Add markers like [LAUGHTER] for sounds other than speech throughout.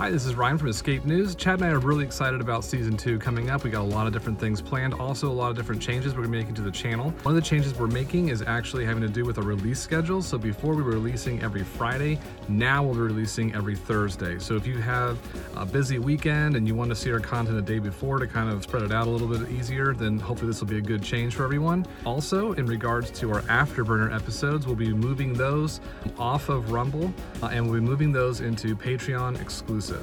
Hi, this is Ryan from Escape News. Chad and I are really excited about season two coming up. We got a lot of different things planned, also a lot of different changes we're making to the channel. One of the changes we're making is actually having to do with a release schedule. So before we were releasing every Friday, now we'll be releasing every Thursday. So if you have a busy weekend and you want to see our content the day before to kind of spread it out a little bit easier, then hopefully this will be a good change for everyone. Also, in regards to our Afterburner episodes, we'll be moving those off of Rumble uh, and we'll be moving those into Patreon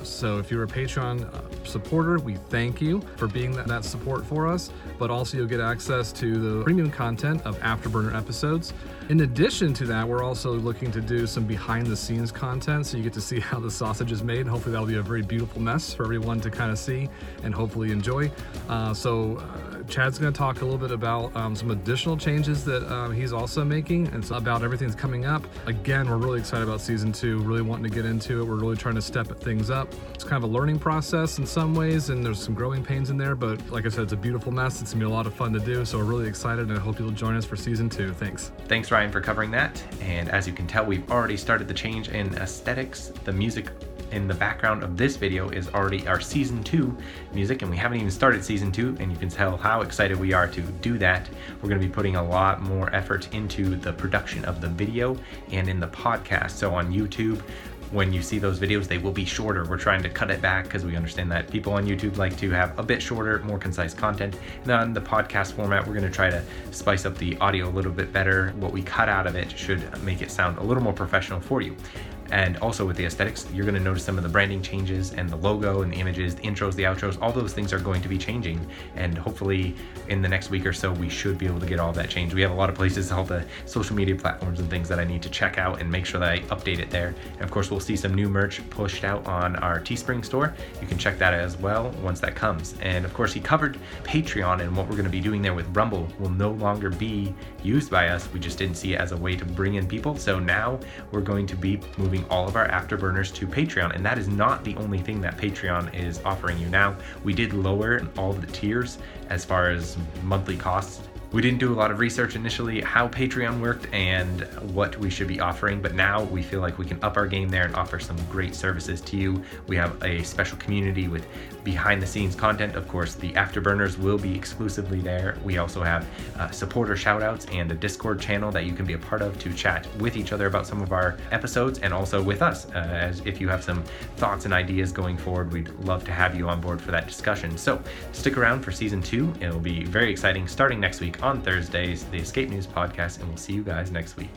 So if you're a Patreon uh, supporter, we thank you for being that, that support for us, but also you'll get access to the premium content of Afterburner episodes. In addition to that, we're also looking to do some behind the scenes content so you get to see [LAUGHS] how the sausage is made. Hopefully, that'll be a very beautiful mess for everyone to kind of see and hopefully enjoy. Uh, so, uh, Chad's going to talk a little bit about um, some additional changes that uh, he's also making and about everything that's coming up. Again, we're really excited about season two, really wanting to get into it. We're really trying to step things up. It's kind of a learning process in some ways, and there's some growing pains in there, but like I said, it's a beautiful mess. It's to be a lot of fun to do. So, we're really excited, and I hope you'll join us for season two. Thanks. Thanks, Ryan, for covering that. And as you can tell, we've already started the change in aesthetics. The music in the background of this video is already our season two music and we haven't even started season two and you can tell how excited we are to do that. We're going to be putting a lot more effort into the production of the video and in the podcast. So on YouTube, when you see those videos, they will be shorter. We're trying to cut it back because we understand that people on YouTube like to have a bit shorter, more concise content. And on the podcast format, we're going to try to spice up the audio a little bit better. What we cut out of it should make it sound a little more professional for you. And also with the aesthetics, you're going to notice some of the branding changes and the logo and the images, the intros, the outros, all those things are going to be changing. And hopefully in the next week or so, we should be able to get all that changed. We have a lot of places, all the social media platforms and things that I need to check out and make sure that I update it there. And of course, we'll see some new merch pushed out on our Teespring store. You can check that as well once that comes. And of course, he covered Patreon and what we're going to be doing there with Rumble will no longer be used by us. We just didn't see it as a way to bring in people. So now we're going to be moving all of our afterburners to Patreon. And that is not the only thing that Patreon is offering you now. We did lower all the tiers as far as monthly costs we didn't do a lot of research initially how Patreon worked and what we should be offering, but now we feel like we can up our game there and offer some great services to you. We have a special community with behind the scenes content. Of course, the afterburners will be exclusively there. We also have uh, supporter shoutouts and a Discord channel that you can be a part of to chat with each other about some of our episodes and also with us. Uh, as if you have some thoughts and ideas going forward, we'd love to have you on board for that discussion. So stick around for season two. It'll be very exciting starting next on Thursdays, the Escape News podcast, and we'll see you guys next week.